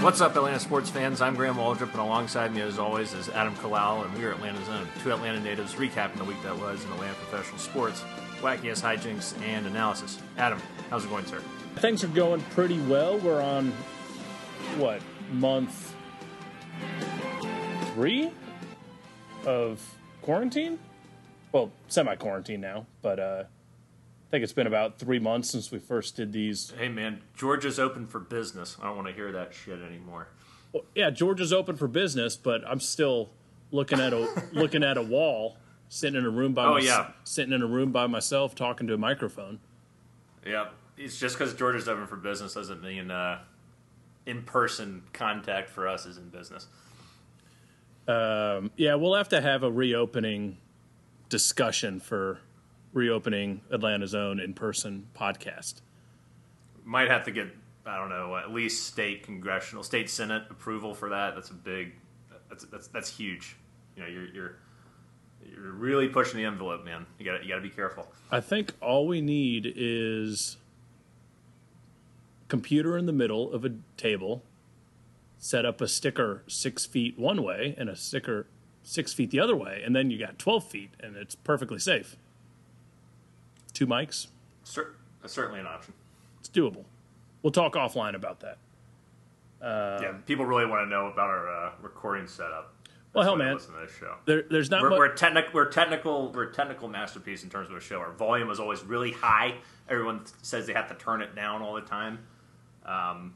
What's up, Atlanta sports fans? I'm Graham Waldrop, and alongside me, as always, is Adam Kalal, and we are Atlanta Zone, two Atlanta natives recapping the week that was in Atlanta professional sports, wackiest hijinks, and analysis. Adam, how's it going, sir? Things are going pretty well. We're on, what, month three of quarantine? Well, semi quarantine now, but uh, think it's been about three months since we first did these. Hey, man, Georgia's open for business. I don't want to hear that shit anymore. Well, yeah, Georgia's open for business, but I'm still looking at a looking at a wall, sitting in a room by Oh, my- yeah. sitting in a room by myself, talking to a microphone. Yeah, it's just because Georgia's open for business doesn't mean uh, in-person contact for us is in business. Um, yeah, we'll have to have a reopening discussion for reopening Atlanta's own in person podcast. Might have to get I don't know at least state congressional, state senate approval for that. That's a big, that's that's that's huge. You know, you're you're you're really pushing the envelope, man. You got you got to be careful. I think all we need is computer in the middle of a table, set up a sticker six feet one way and a sticker six feet the other way, and then you got 12 feet, and it's perfectly safe. Two mics, Cer- certainly an option. it's doable. We'll talk offline about that. yeah, people really want to know about our uh, recording setup. Well, hell, man. listen to this show. There, there's not We're, much. we're, technic- we're technical. We're a technical masterpiece in terms of a show. Our volume is always really high. Everyone says they have to turn it down all the time. Um,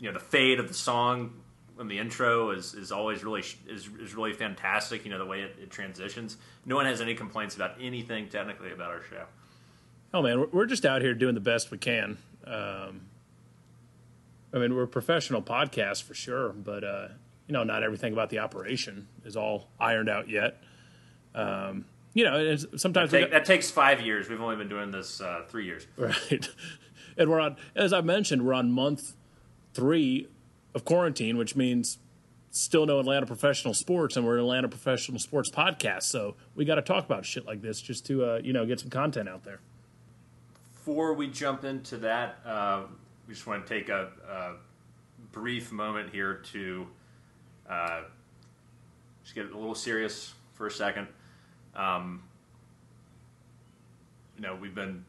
you know, the fade of the song in the intro is, is always really is, is really fantastic. You know, the way it, it transitions. No one has any complaints about anything technically about our show. Oh man, we're- just out here doing the best we can. Um, I mean, we're a professional podcast for sure, but uh, you know, not everything about the operation is all ironed out yet. Um, you know, it's, sometimes we Take, got, that takes five years. We've only been doing this uh, three years. right, and we're on, as I mentioned, we're on month three of quarantine, which means still no Atlanta professional sports, and we're an Atlanta professional sports podcast. So we got to talk about shit like this just to uh, you know get some content out there. Before we jump into that, uh, we just want to take a, a brief moment here to uh, just get a little serious for a second. Um, you know, we've been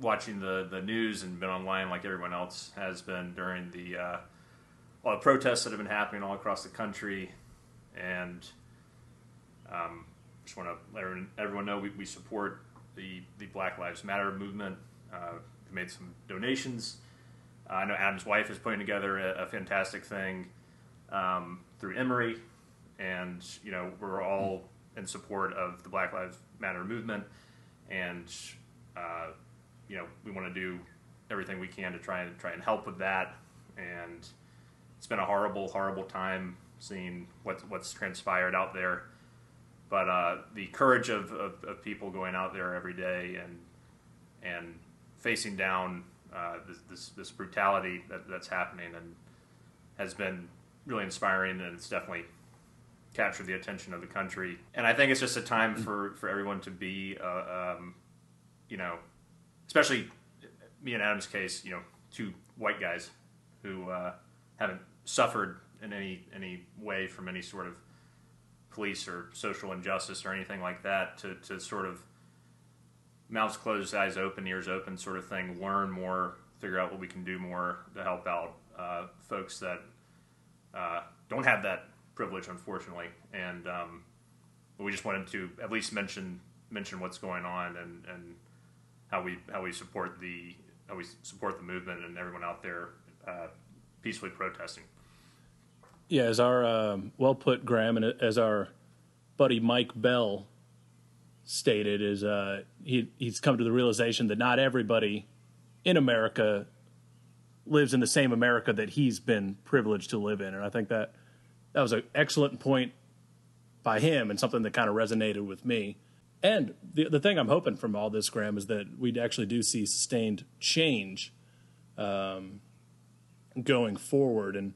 watching the, the news and been online like everyone else has been during the uh, all the protests that have been happening all across the country, and um, just want to let everyone, know we, we support the, the Black Lives Matter movement. Uh, made some donations. Uh, I know Adam's wife is putting together a, a fantastic thing um, through Emory, and you know we're all in support of the Black Lives Matter movement, and uh, you know we want to do everything we can to try and try and help with that. And it's been a horrible, horrible time seeing what, what's transpired out there but uh, the courage of, of, of people going out there every day and and facing down uh, this, this this brutality that, that's happening and has been really inspiring and it's definitely captured the attention of the country. And I think it's just a time for, for everyone to be uh, um, you know especially me and Adam's case you know two white guys who uh, haven't suffered in any any way from any sort of police or social injustice or anything like that to, to sort of mouths closed, eyes open, ears open sort of thing, learn more, figure out what we can do more to help out uh, folks that uh, don't have that privilege, unfortunately. And um, we just wanted to at least mention mention what's going on and, and how we how we support the how we support the movement and everyone out there uh, peacefully protesting. Yeah, as our um, well put, Graham, and as our buddy Mike Bell stated, is uh, he he's come to the realization that not everybody in America lives in the same America that he's been privileged to live in, and I think that that was an excellent point by him and something that kind of resonated with me. And the the thing I'm hoping from all this, Graham, is that we actually do see sustained change um, going forward and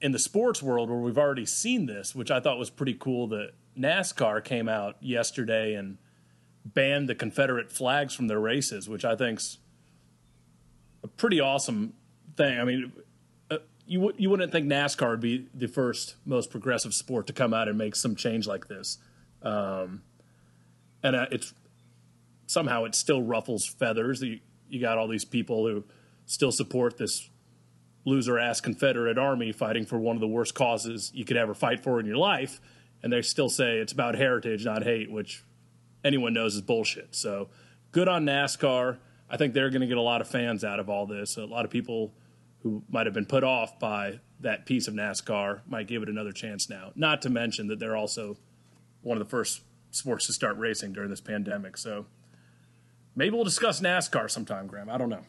in the sports world where we've already seen this, which I thought was pretty cool that NASCAR came out yesterday and banned the Confederate flags from their races, which I think's a pretty awesome thing. I mean, uh, you w- you wouldn't think NASCAR would be the first most progressive sport to come out and make some change like this, um, and uh, it's somehow it still ruffles feathers. You, you got all these people who still support this loser ass Confederate army fighting for one of the worst causes you could ever fight for in your life, and they still say it's about heritage, not hate, which anyone knows is bullshit. So good on NASCAR. I think they're going to get a lot of fans out of all this. A lot of people who might have been put off by that piece of NASCAR might give it another chance now. Not to mention that they're also one of the first sports to start racing during this pandemic. So maybe we'll discuss NASCAR sometime, Graham. I don't know.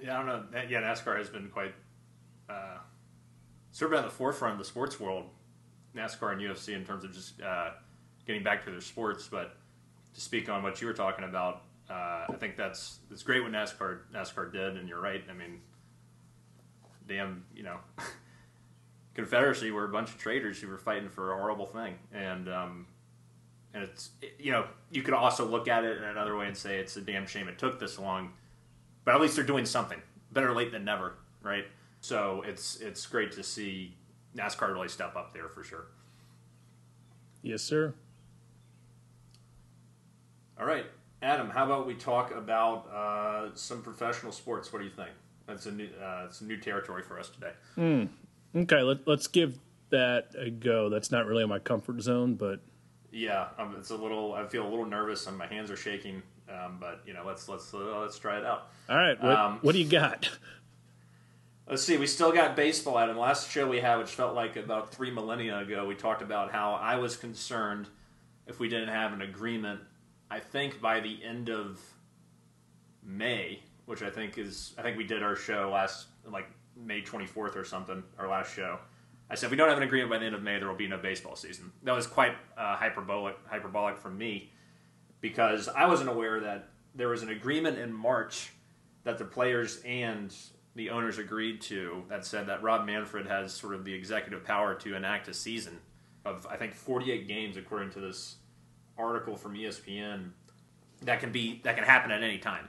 Yeah, I don't know. Yeah, NASCAR has been quite uh, sort of at the forefront of the sports world, NASCAR and UFC in terms of just uh, getting back to their sports. But to speak on what you were talking about, uh, I think that's that's great what NASCAR NASCAR did, and you're right. I mean, damn, you know, Confederacy were a bunch of traitors who were fighting for a horrible thing, and um, and it's you know you could also look at it in another way and say it's a damn shame it took this long but at least they're doing something. Better late than never, right? So it's it's great to see NASCAR really step up there for sure. Yes, sir. All right, Adam. How about we talk about uh, some professional sports? What do you think? That's a new uh, it's a new territory for us today. Mm. Okay, let, let's give that a go. That's not really in my comfort zone, but yeah, um, it's a little. I feel a little nervous, and my hands are shaking. Um, but you know, let's let's uh, let's try it out. All right, what, um, what do you got? Let's see. We still got baseball, Adam. Last show we had, which felt like about three millennia ago, we talked about how I was concerned if we didn't have an agreement. I think by the end of May, which I think is, I think we did our show last like May twenty fourth or something. Our last show. I said, if we don't have an agreement by the end of May, there will be no baseball season. That was quite uh, hyperbolic, hyperbolic from me because I wasn't aware that there was an agreement in March that the players and the owners agreed to that said that Rob Manfred has sort of the executive power to enact a season of I think 48 games according to this article from ESPN that can be that can happen at any time.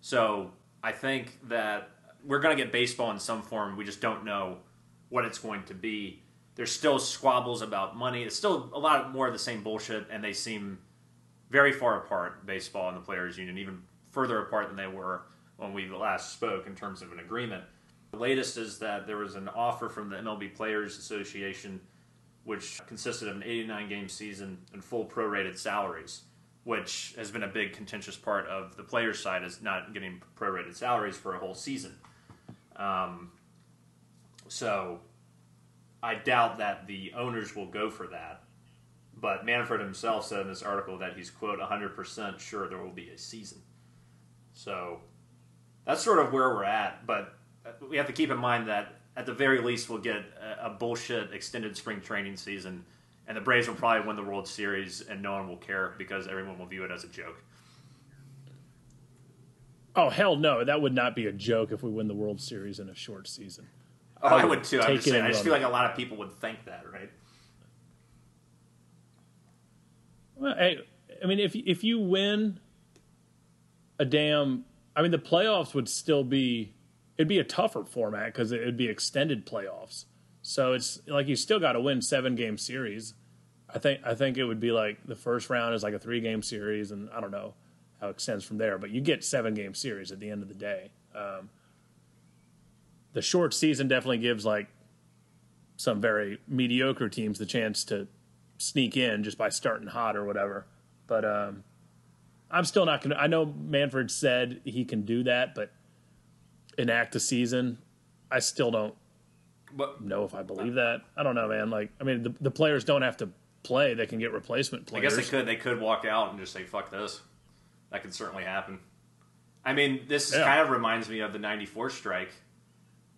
So I think that we're going to get baseball in some form. We just don't know what it's going to be. There's still squabbles about money. It's still a lot more of the same bullshit, and they seem very far apart, baseball and the players' union, even further apart than they were when we last spoke in terms of an agreement. The latest is that there was an offer from the MLB Players Association, which consisted of an 89 game season and full prorated salaries, which has been a big contentious part of the players' side, is not getting prorated salaries for a whole season. Um, so I doubt that the owners will go for that. But Manfred himself said in this article that he's, quote, 100% sure there will be a season. So that's sort of where we're at. But we have to keep in mind that at the very least we'll get a, a bullshit extended spring training season. And the Braves will probably win the World Series and no one will care because everyone will view it as a joke. Oh, hell no. That would not be a joke if we win the World Series in a short season. Oh, I, I would too. I'm just saying. I just feel like a lot of people would think that, right? Well, I, I mean, if if you win a damn, I mean, the playoffs would still be, it'd be a tougher format because it would be extended playoffs. So it's like you still got to win seven game series. I think I think it would be like the first round is like a three game series, and I don't know how it extends from there, but you get seven game series at the end of the day. Um, the short season definitely gives like some very mediocre teams the chance to sneak in just by starting hot or whatever. But um, I'm still not going to. I know Manfred said he can do that, but enact a season, I still don't but, know if I believe that. I don't know, man. Like, I mean, the, the players don't have to play; they can get replacement players. I guess they could. They could walk out and just say "fuck this." That could certainly happen. I mean, this yeah. kind of reminds me of the '94 strike.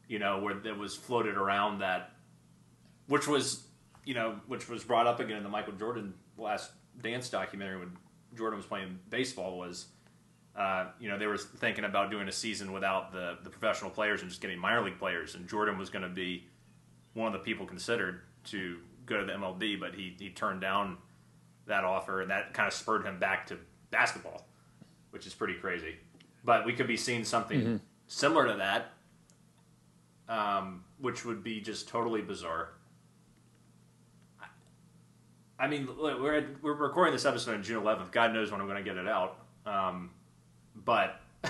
You know, where it was floated around that, which was you know, which was brought up again in the Michael Jordan Last Dance documentary when Jordan was playing baseball, was uh, you know they were thinking about doing a season without the the professional players and just getting minor league players, and Jordan was going to be one of the people considered to go to the MLB, but he he turned down that offer, and that kind of spurred him back to basketball, which is pretty crazy. But we could be seeing something mm-hmm. similar to that. Um, which would be just totally bizarre. I mean, look, we're at, we're recording this episode on June 11th. God knows when I'm going to get it out. Um, but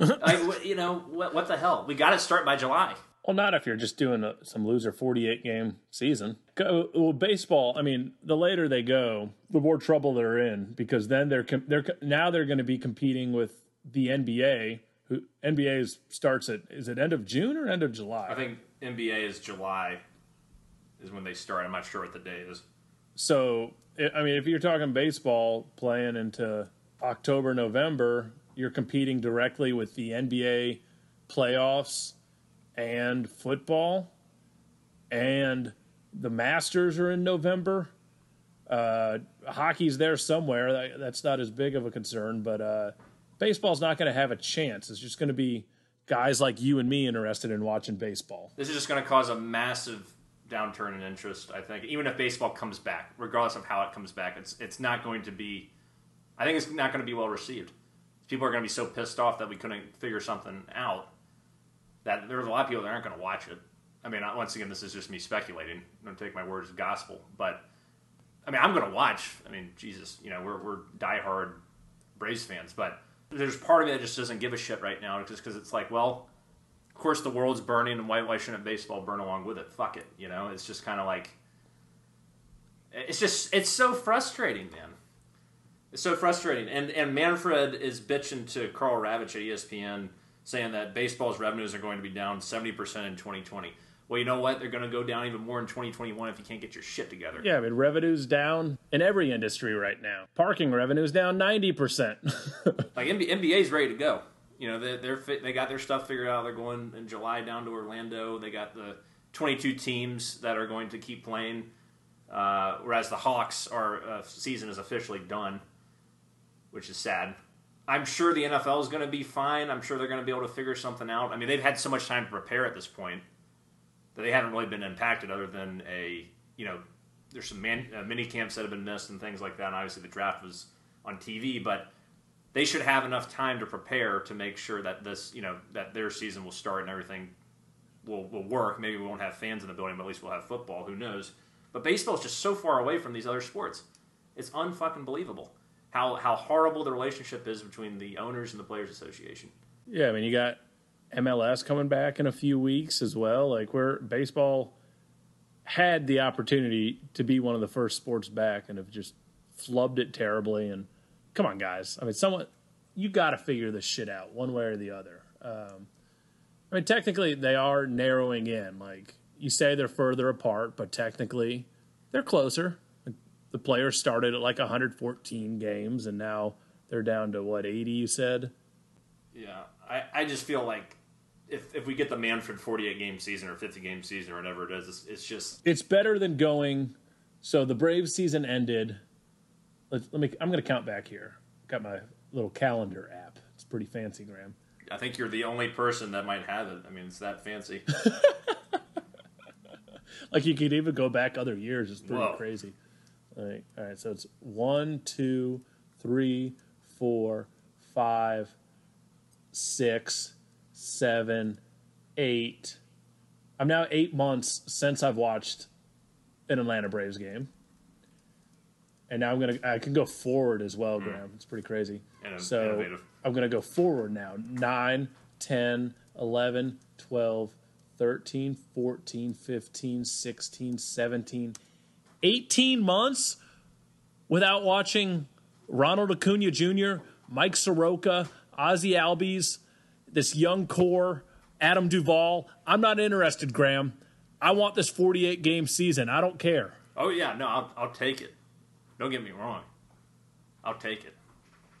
I, you know what, what the hell? We got to start by July. Well, not if you're just doing a, some loser 48 game season. Go, well, baseball. I mean, the later they go, the more trouble they're in because then they're they're now they're going to be competing with the NBA. Who NBA starts at is it end of June or end of July? I think NBA is July is when they start. I'm not sure what the day is. So I mean, if you're talking baseball playing into October, November, you're competing directly with the NBA playoffs and football, and the Masters are in November. Uh, hockey's there somewhere. That's not as big of a concern, but uh, baseball's not going to have a chance. It's just going to be guys like you and me interested in watching baseball. This is just going to cause a massive downturn in interest. I think, even if baseball comes back, regardless of how it comes back, it's it's not going to be. I think it's not going to be well received. People are going to be so pissed off that we couldn't figure something out that there's a lot of people that aren't going to watch it. I mean, once again, this is just me speculating. Don't take my words as gospel, but I mean, I'm going to watch. I mean, Jesus, you know, we're we're diehard Braves fans, but there's part of me that just doesn't give a shit right now, just because it's like, well, of course the world's burning, and why why shouldn't baseball burn along with it? Fuck it, you know. It's just kind of like, it's just it's so frustrating, man. It's so frustrating, and and Manfred is bitching to Karl Ravech at ESPN saying that baseball's revenues are going to be down 70% in 2020. Well, you know what? They're going to go down even more in 2021 if you can't get your shit together. Yeah, I mean, revenue's down in every industry right now. Parking revenue's down 90%. like NBA, NBA's ready to go. You know, they're, they're they got their stuff figured out. They're going in July down to Orlando. They got the 22 teams that are going to keep playing. Uh, whereas the Hawks, our uh, season is officially done, which is sad. I'm sure the NFL is going to be fine. I'm sure they're going to be able to figure something out. I mean, they've had so much time to prepare at this point that they haven't really been impacted, other than a you know, there's some man, uh, mini camps that have been missed and things like that. And obviously, the draft was on TV, but they should have enough time to prepare to make sure that this you know that their season will start and everything will will work. Maybe we won't have fans in the building, but at least we'll have football. Who knows? But baseball is just so far away from these other sports. It's unfucking believable how how horrible the relationship is between the owners and the players association. Yeah, I mean you got MLS coming back in a few weeks as well. Like where baseball had the opportunity to be one of the first sports back and have just flubbed it terribly. And come on, guys. I mean, someone you got to figure this shit out one way or the other. Um, I mean, technically they are narrowing in. Like you say, they're further apart, but technically they're closer the players started at like 114 games and now they're down to what 80 you said yeah i, I just feel like if, if we get the manfred 48 game season or 50 game season or whatever it is it's, it's just it's better than going so the brave season ended let, let me i'm going to count back here. Got my little calendar app. It's pretty fancy graham. I think you're the only person that might have it. I mean it's that fancy. Like you could even go back other years. It's pretty Whoa. crazy. Like, all right, so it's one, two, three, four, five, six, seven, eight. I'm now eight months since I've watched an Atlanta Braves game, and now I'm gonna I can go forward as well, hmm. Graham. It's pretty crazy. so innovative. I'm gonna go forward now. 9, 10, 11, 12, 13, 14, 15, 16, 17, 18 months without watching Ronald Acuna Jr., Mike Soroka, Ozzy Albies, this young core, Adam Duvall. I'm not interested, Graham. I want this 48 game season. I don't care. Oh, yeah, no, I'll, I'll take it. Don't get me wrong. I'll take it.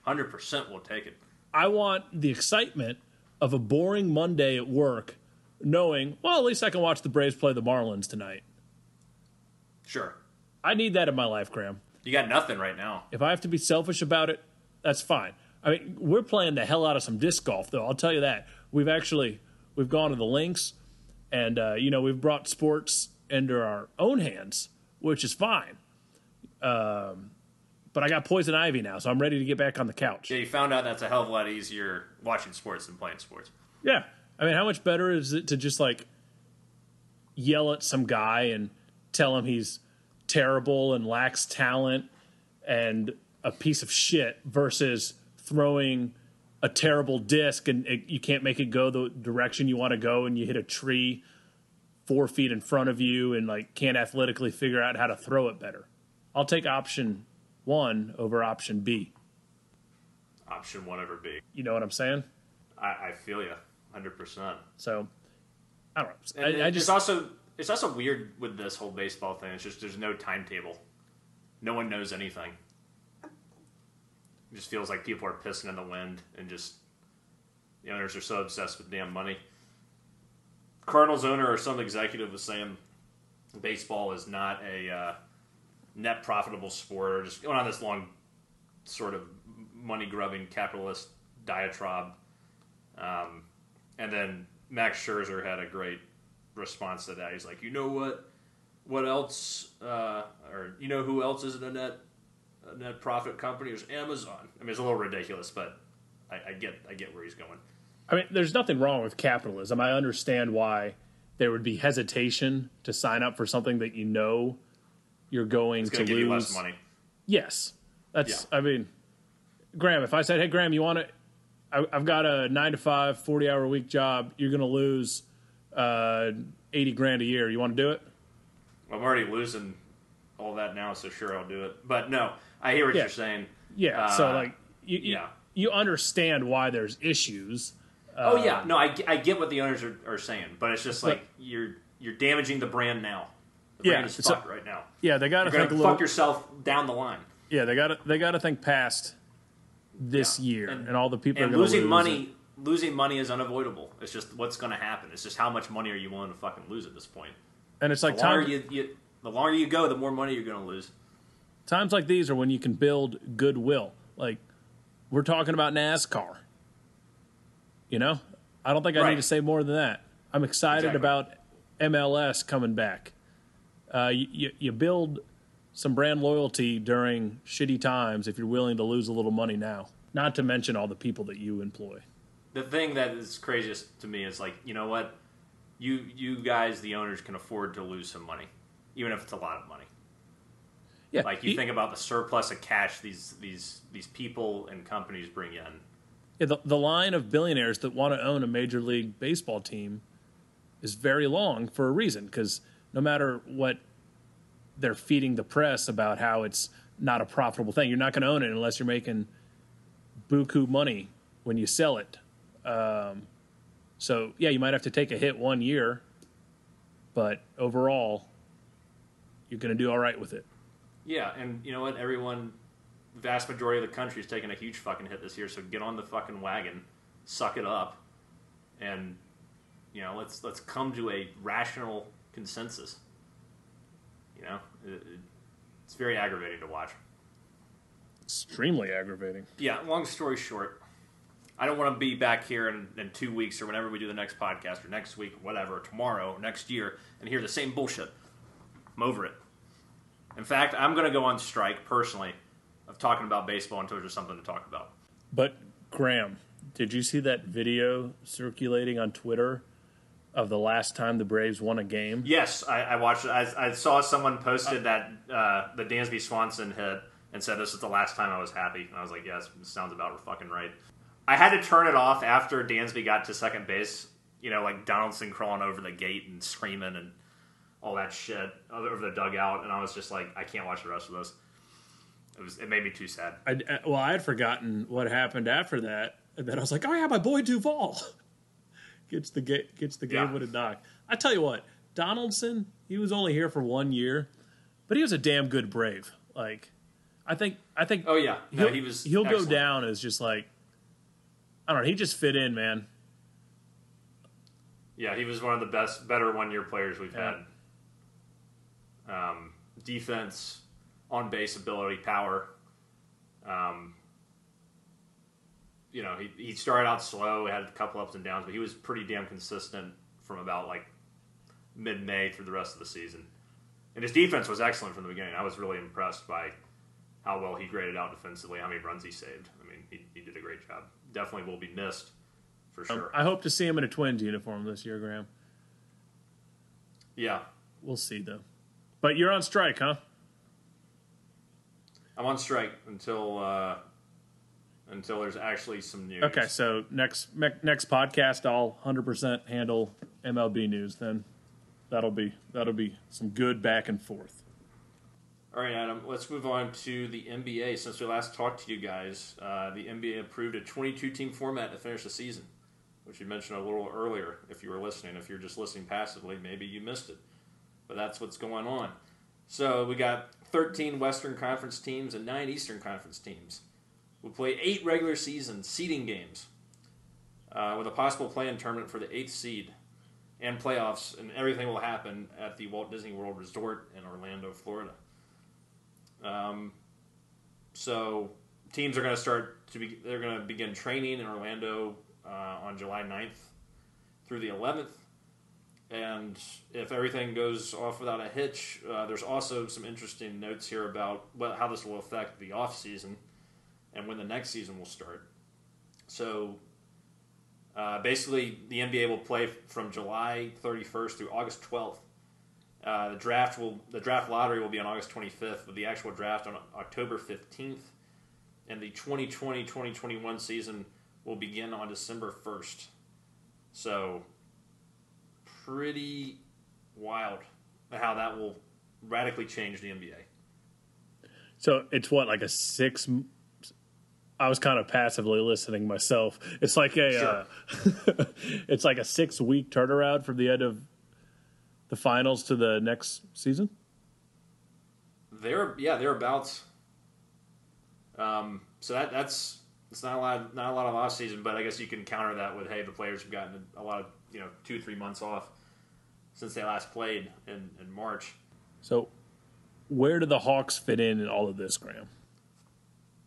100% will take it. I want the excitement of a boring Monday at work knowing, well, at least I can watch the Braves play the Marlins tonight. Sure. I need that in my life, Graham. You got nothing right now. If I have to be selfish about it, that's fine. I mean, we're playing the hell out of some disc golf, though. I'll tell you that. We've actually we've gone to the links, and uh, you know we've brought sports into our own hands, which is fine. Um, but I got poison ivy now, so I'm ready to get back on the couch. Yeah, you found out that's a hell of a lot easier watching sports than playing sports. Yeah, I mean, how much better is it to just like yell at some guy and tell him he's terrible and lacks talent and a piece of shit versus throwing a terrible disc and it, you can't make it go the direction you want to go and you hit a tree four feet in front of you and like can't athletically figure out how to throw it better. I'll take option one over option B. Option one over B. You know what I'm saying? I, I feel you, hundred percent. So I don't know. And I, I it's also it's also weird with this whole baseball thing. It's just there's no timetable. No one knows anything. It just feels like people are pissing in the wind and just the owners are so obsessed with damn money. Cardinals owner or some executive was saying baseball is not a uh, net profitable sport or just going on this long sort of money grubbing capitalist diatribe. Um, and then Max Scherzer had a great response to that. He's like, you know what? What else? Uh, or you know who else is a net a net profit company? Is Amazon. I mean, it's a little ridiculous, but I, I get I get where he's going. I mean, there's nothing wrong with capitalism. I understand why there would be hesitation to sign up for something that you know you're going to lose. less money. Yes, that's. Yeah. I mean, Graham. If I said, "Hey, Graham, you want to?" I've got a nine to five, 40 hour a week job. You're going to lose uh, 80 grand a year. You want to do it? I'm already losing all that now, so sure I'll do it. But no, I hear what Yeah. you're saying. Yeah. so Uh, like, you, yeah. you understand why there's issues. Oh Um, yeah, no, I, I get what the owners are, are saying, but it's just like you're you're damaging the brand now. Yeah, it's fucked right now. Yeah, they got to think fuck little. yourself down the line. yeah, they got to they got to think past this Yeah. year and, And- all the people are And losing lose money, losing money is unavoidable. It's just what's going to happen. It's just how much money are you willing to fucking lose at this point. and it's like The longer time, you, you the longer you go, the more money you're going to lose. times like these are when you can build goodwill. Like we're talking about NASCAR. You know, I don't think I Right. need to say more than that. I'm excited Exactly. about MLS coming back. Uh, you, you, build some brand loyalty during shitty times if you're willing to lose a little money now. Not to mention all the people that you employ. The thing that is craziest to me is like, you know what? You you guys, the owners, can afford to lose some money, even if it's a lot of money. Yeah, Like you e- think about the surplus of cash these these these people and companies bring in. Yeah, the, the line of billionaires that want to own a major league baseball team is very long for a reason because no matter what they're feeding the press about how it's not a profitable thing, you're not going to own it unless you're making buku money when you sell it. Um, so yeah, you might have to take a hit one year, but overall, you're going to do all right with it. Yeah, and you know what? Everyone, vast majority of the country is taking a huge fucking hit this year. So get on the fucking wagon, suck it up, and you know let's let's come to a rational consensus. You know, it, it- it's very aggravating to watch. Extremely aggravating. Yeah, long story short, I don't want to be back here in, in two weeks or whenever we do the next podcast or next week, whatever, tomorrow, next year, and hear the same bullshit. I'm over it. In fact, I'm going to go on strike personally of talking about baseball until there's something to talk about. But Graham, did you see that video circulating on Twitter of the last time the Braves won a game? Yes, I, I watched. I, I saw someone posted that uh, the Dansby Swanson hit and said this is the last time I was happy. And I was like, yes, sounds about fucking right. I had to turn it off after Dansby got to second base. You know, like Donaldson crawling over the gate and screaming and all that shit over the dugout, and I was just like, I can't watch the rest of this. It was it made me too sad. I, well, I had forgotten what happened after that, and then I was like, "Oh yeah, my boy Duvall gets the ga- gets the game Yeah. with a knock." I tell you what, Donaldson, he was only here for one year, but he was a damn good Brave. Like, I think I think Oh yeah, no, he'll, he was. he'll go down as just like I don't know. He just fit in, man. Yeah, he was one of the best, better one year players we've Yeah. had. Um, defense, on base ability, power. Um, you know, he, he started out slow, had a couple ups and downs, but he was pretty damn consistent from about like mid May through the rest of the season. And his defense was excellent from the beginning. I was really impressed by how well he graded out defensively, how many runs he saved. I mean, he, he did a great job. Definitely will be missed for sure. I hope to see him in a Twins uniform this year, Graham. Yeah, We'll see though. But you're on strike, huh? I'm on strike until uh, until there's actually some news. Okay, so next next podcast, I'll 100% handle MLB news. Then that'll be that'll be some good back and forth. All right, Adam. Let's move on to the NBA. Since we last talked to you guys, uh, the NBA approved a 22-team format to finish the season, which you mentioned a little earlier. If you were listening, if you're just listening passively, maybe you missed it. But that's what's going on. So we got 13 Western Conference teams and nine Eastern Conference teams. We'll play eight regular season seeding games uh, with a possible play-in tournament for the eighth seed and playoffs, and everything will happen at the Walt Disney World Resort in Orlando, Florida. Um, so teams are going to start to be they're going to begin training in Orlando uh, on July 9th through the 11th. And if everything goes off without a hitch, uh, there's also some interesting notes here about how this will affect the off season and when the next season will start. So uh, basically, the NBA will play from July 31st through August 12th. Uh, the draft will the draft lottery will be on August 25th, with the actual draft on October 15th, and the 2020-2021 season will begin on December 1st. So, pretty wild how that will radically change the NBA. So it's what like a six. I was kind of passively listening myself. It's like a, Sure. uh, it's like a six week turnaround from the end of the finals to the next season. They're yeah, thereabouts. Um, so that that's it's not a lot not a lot of off season, but I guess you can counter that with hey, the players have gotten a lot of you know two three months off since they last played in, in March. So, where do the Hawks fit in in all of this, Graham?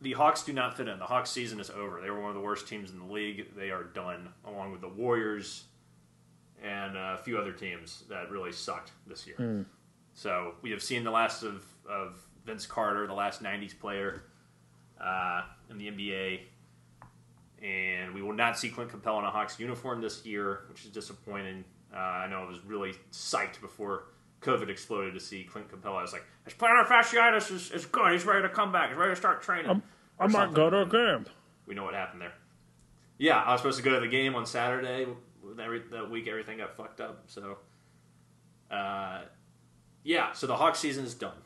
The Hawks do not fit in. The Hawks season is over. They were one of the worst teams in the league. They are done, along with the Warriors and a few other teams that really sucked this year. So we have seen the last of, of Vince Carter, the last '90s player uh, in the NBA, and we will not see Clint Capela in a Hawks uniform this year, which is disappointing. Uh, I know I was really psyched before COVID exploded to see Clint Capela. I was like, his plantar fasciitis is, is good. He's ready to come back. He's ready to start training. I'm, I might something. go to a game. We know what happened there. Yeah, I was supposed to go to the game on Saturday. Every, that week, everything got fucked up. So, uh, yeah, so the Hawk season is done.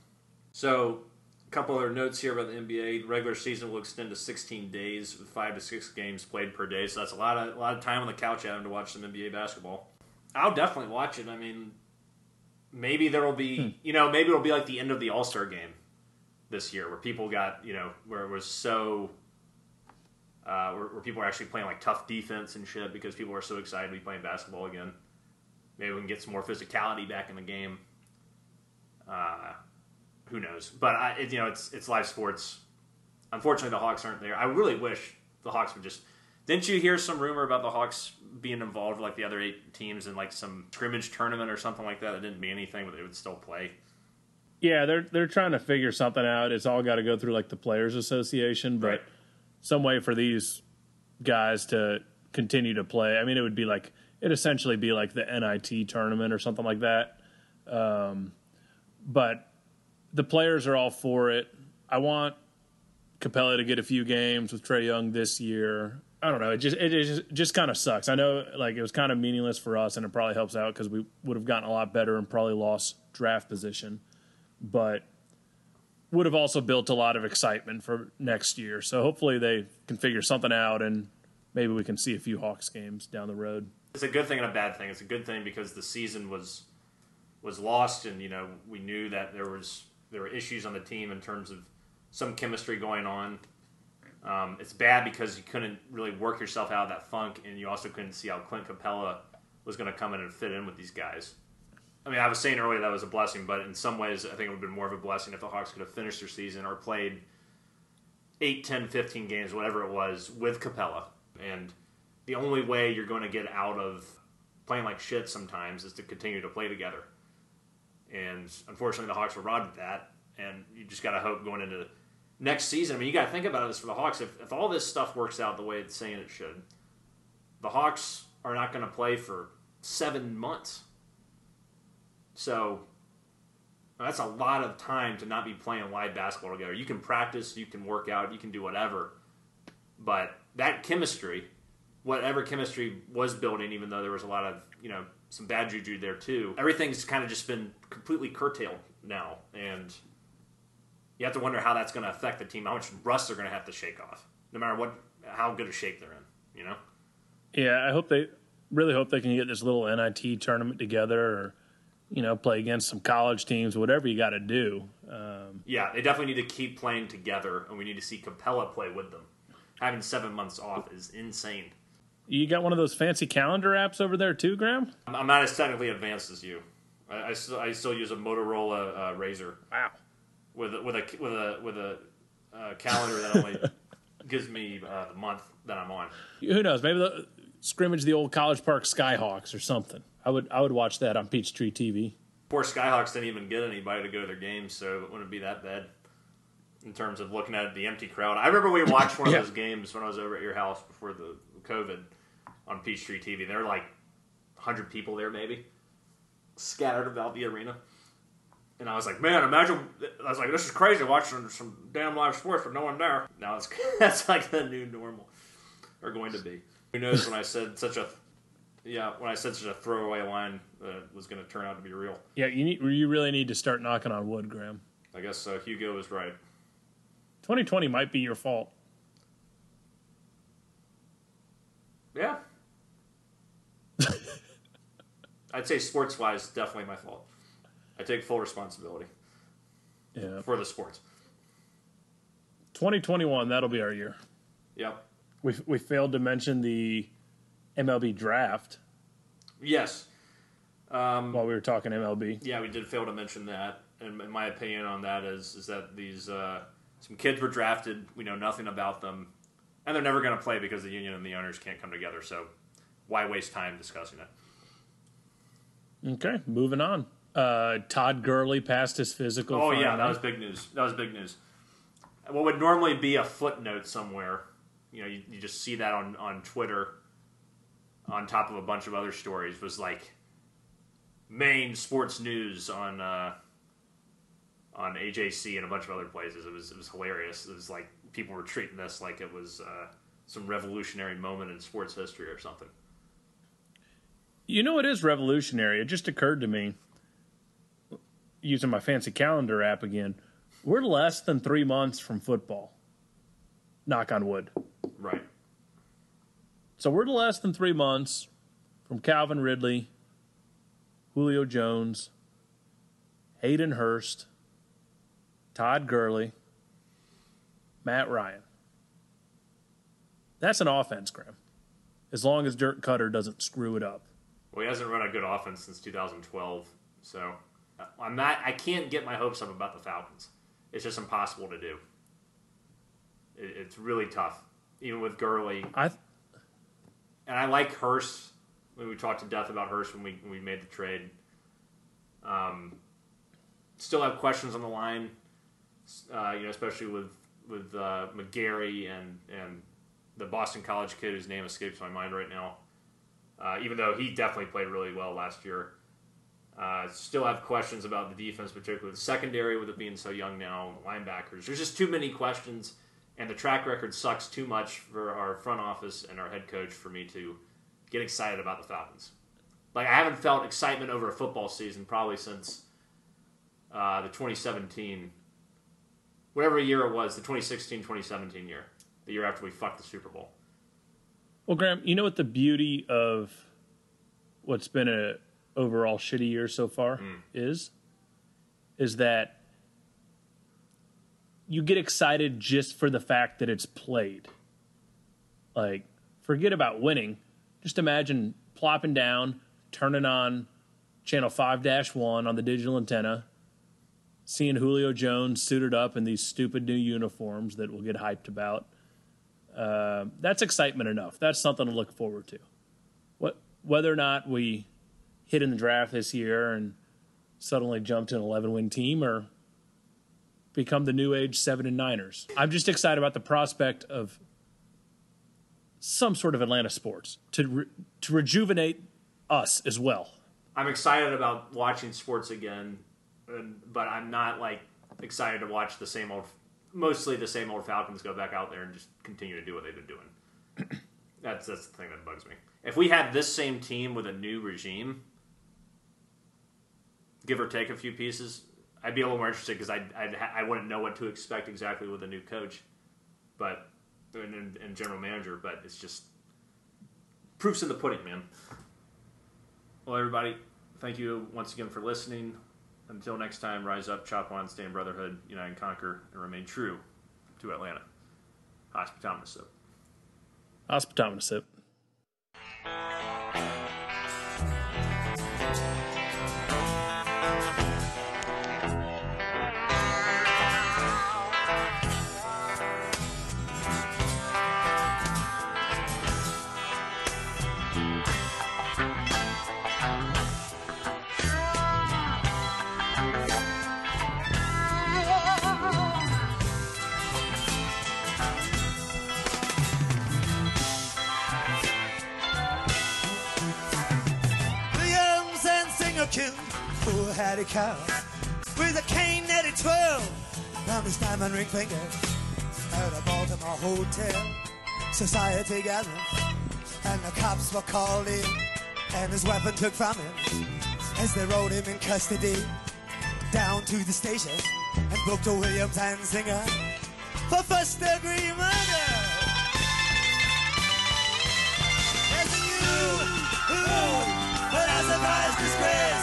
So, a couple other notes here about the NBA. The regular season will extend to 16 days with five to six games played per day. So that's a lot of a lot of time on the couch, Adam, to watch some NBA basketball. I'll definitely watch it. I mean, maybe there will be, you know, maybe it'll be like the end of the All Star game this year, where people got, you know, where it was so uh, where, where people are actually playing like tough defense and shit because people are so excited to be playing basketball again. Maybe we can get some more physicality back in the game. Uh, who knows? But I, it, you know, it's it's live sports. Unfortunately, the Hawks aren't there. I really wish the Hawks would just. Didn't you hear some rumor about the Hawks being involved like the other eight teams in like some scrimmage tournament or something like that? That didn't mean anything, but they would still play. Yeah, they're they're trying to figure something out. It's all got to go through like the players association, but Right. some way for these guys to continue to play. I mean, it would be like it essentially be like the NIT tournament or something like that. Um, but the players are all for it. I want Capela to get a few games with Trae Young this year. I don't know. It just it, just, just kind of sucks. I know like it was kind of meaningless for us, and it probably helps out because we would have gotten a lot better and probably lost draft position, but would have also built a lot of excitement for next year. So hopefully they can figure something out, and maybe we can see a few Hawks games down the road. it's a good thing and a bad thing. It's a good thing because the season was was lost, and you know we knew that there was there were issues on the team in terms of some chemistry going on. Um, it's bad because you couldn't really work yourself out of that funk, and you also couldn't see how Clint Capela was going to come in and fit in with these guys. I mean, I was saying earlier that was a blessing, but in some ways, I think it would have been more of a blessing if the Hawks could have finished their season or played 8, 10, 15 games, whatever it was, with Capela. And the only way you're going to get out of playing like shit sometimes is to continue to play together. And unfortunately, the Hawks were robbed of that. And you just got to hope going into next season. I mean, you got to think about this for the Hawks. If, if all this stuff works out the way it's saying it should, the Hawks are not going to play for seven months. So that's a lot of time to not be playing live basketball together. You can practice, you can work out, you can do whatever, but that chemistry, whatever chemistry was building, even though there was a lot of you know some bad juju there too. Everything's kind of just been completely curtailed now, and you have to wonder how that's going to affect the team. How much rust they're going to have to shake off, no matter what, how good a shape they're in. You know. Yeah, I hope they really hope they can get this little NIT tournament together, or you know, play against some college teams, whatever you got to do. Um, yeah, they definitely need to keep playing together, and we need to see Capela play with them. Having seven months off is insane. You got one of those fancy calendar apps over there too, Graham? I'm not as technically advanced as you. I, I, still, I still use a Motorola uh, Razr. Wow. With a, with a with a with a uh, calendar that only gives me uh, the month that I'm on. Who knows? Maybe the scrimmage the old College Park Skyhawks or something. I would I would watch that on Peachtree TV. Poor Skyhawks didn't even get anybody to go to their games, so it wouldn't be that bad in terms of looking at the empty crowd. I remember we watched one of those games when I was over at your house before the COVID on Peachtree TV. There were like 100 people there, maybe, scattered about the arena. And I was like, man, imagine. I was like, this is crazy watching some damn live sports with no one there. Now it's that's like the new normal, or going to be. Who knows when I said such a, yeah, when I said such a throwaway line that was going to turn out to be real. Yeah, you need, you really need to start knocking on wood, Graham. I guess uh, Hugo was right. 2020 might be your fault. Yeah. I'd say sports wise, definitely my fault. I take full responsibility. Yeah. For the sports. 2021, that'll be our year. Yep. We we failed to mention the MLB draft. Yes. Um, While we were talking MLB. Yeah, we did fail to mention that. And my opinion on that is is that these uh, some kids were drafted. We know nothing about them, and they're never going to play because the union and the owners can't come together. So why waste time discussing it? Okay, moving on. Uh, Todd Gurley passed his physical. Oh finally. yeah, that was big news. That was big news. What would normally be a footnote somewhere, you know, you, you just see that on on Twitter, on top of a bunch of other stories, was like main sports news on uh, on AJC and a bunch of other places. It was it was hilarious. It was like people were treating this like it was uh, some revolutionary moment in sports history or something. You know, it is revolutionary. It just occurred to me using my fancy calendar app again. We're less than three months from football. Knock on wood. Right. So we're less than three months from Calvin Ridley, Julio Jones, Hayden Hurst, Todd Gurley, Matt Ryan. That's an offense, Graham. As long as Dirk Koetter doesn't screw it up. Well, he hasn't run a good offense since 2012, so I'm not. I can't get my hopes up about the Falcons. It's just impossible to do. It, it's really tough, even with Gurley. I th- and I like Hurst. When we talked to death about Hurst when we when we made the trade. Um, still have questions on the line, uh, you know, especially with with uh, McGary and and the Boston College kid whose name escapes my mind right now. Uh, even though he definitely played really well last year. Uh, still have questions about the defense, particularly the secondary, with it being so young now, the linebackers. There's just too many questions, and the track record sucks too much for our front office and our head coach for me to get excited about the Falcons. Like, I haven't felt excitement over a football season probably since uh, the 2017, whatever year it was, the 2016 2017 year, the year after we fucked the Super Bowl. Well, Graham, you know what the beauty of what's been a overall shitty year so far mm. is? Is that you get excited just for the fact that it's played. Like, forget about winning. Just imagine plopping down, turning on channel 5 1 on the digital antenna, seeing Julio Jones suited up in these stupid new uniforms that we'll get hyped about. Uh, that's excitement enough. That's something to look forward to. What, whether or not we hit in the draft this year and suddenly jump to an 11 win team or become the new age seven and niners. I'm just excited about the prospect of some sort of Atlanta sports to re- to rejuvenate us as well. I'm excited about watching sports again, but I'm not like excited to watch the same old, mostly the same old Falcons go back out there and just continue to do what they've been doing. that's that's the thing that bugs me. If we had this same team with a new regime, give or take a few pieces, I'd be a little more interested because I I wouldn't know what to expect exactly with a new coach, but and, and general manager. But it's just proofs in the pudding, man. Well, everybody, thank you once again for listening. Until next time, rise up, chop on, stay in brotherhood, unite and conquer, and remain true to Atlanta. Hospitometer Hospitometer had cow with a cane that he twirled round his diamond ring finger at a Baltimore hotel. Society gathered and the cops were called in and his weapon took from him as they rode him in custody down to the station and booked a Williams and Singer for first degree murder. As you, who, but I surprised disgrace.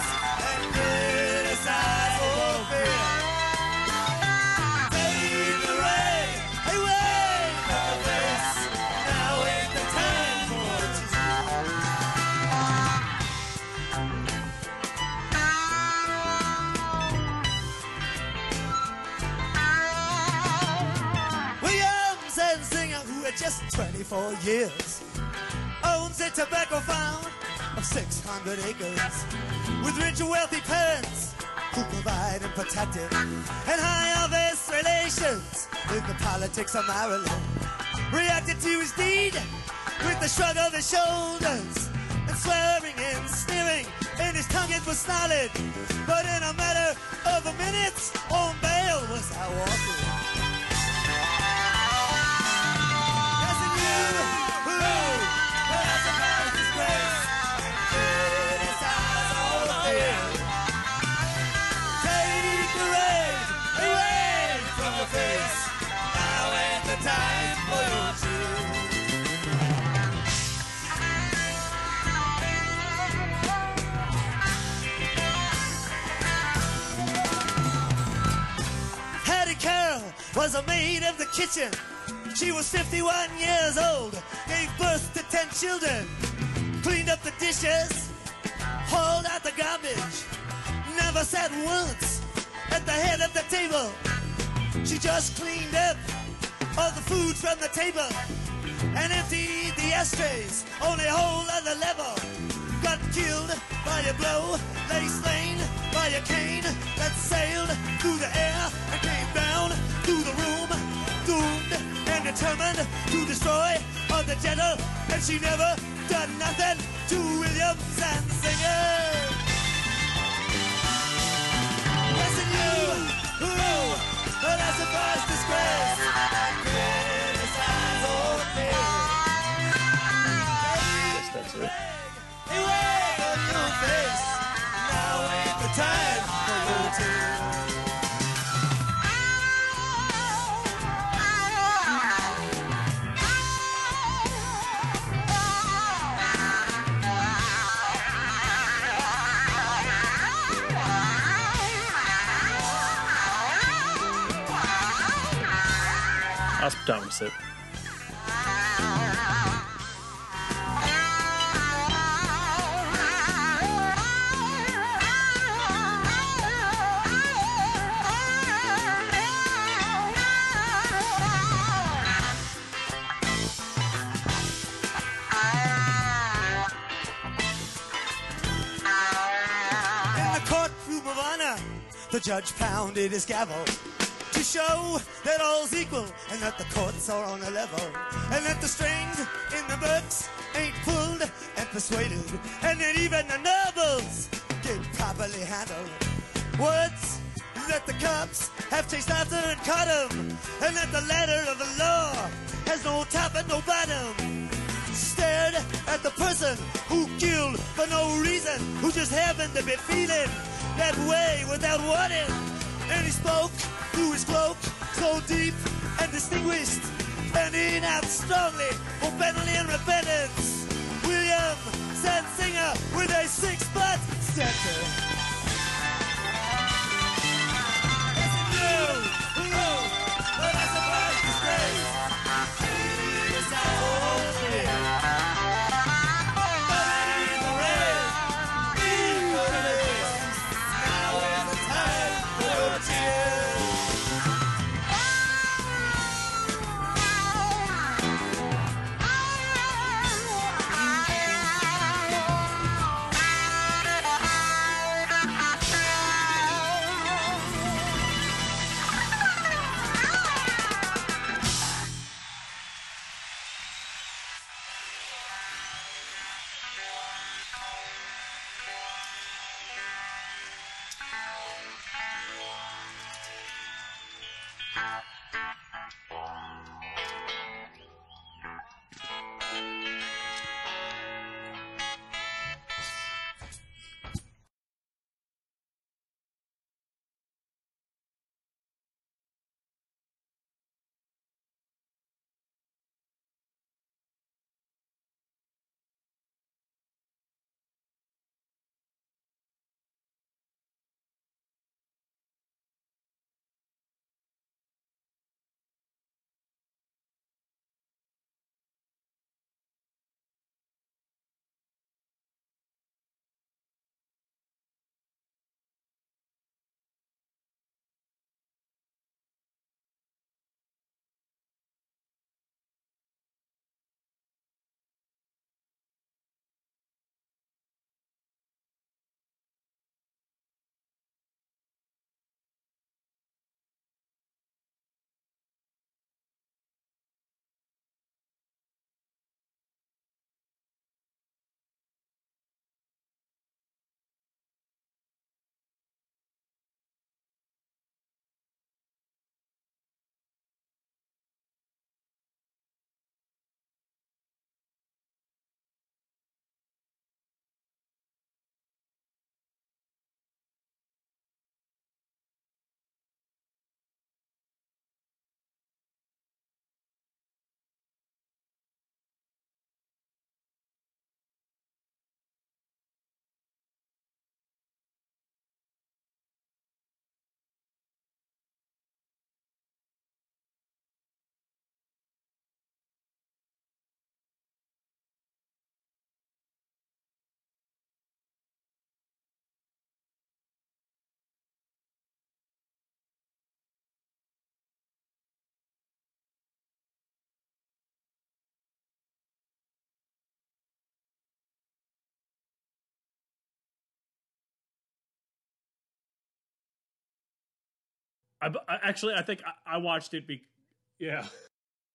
24 years. Owns a tobacco farm of 600 acres with rich and wealthy parents who provide and protect him and high office relations in the politics of Maryland. Reacted to his deed with a shrug of his shoulders and swearing and sneering, and his tongue it was solid. But in a matter of a minute, kitchen. She was 51 years old, gave birth to 10 children, cleaned up the dishes, hauled out the garbage, never sat once at the head of the table. She just cleaned up all the food from the table and emptied the ashtrays on a whole other level. Got killed by a blow, lay slain by a cane that sailed through the air determined to destroy all the gentle, and she never done nothing to Williams and Singer. Courtroom of the judge pounded his gavel show that all's equal and that the courts are on a level and that the strings in the books ain't pulled and persuaded and that even the nobles get properly handled. Words that the cops have chased after and caught him, and that the letter of the law has no top and no bottom. Stared at the person who killed for no reason, who just happened to be feeling that way without warning. And he spoke through his cloak, so deep and distinguished, standing out strongly for penalty and repentance. William Sansinger with a six-butt center. Yes, I, I actually I think I, I watched it. Be, yeah,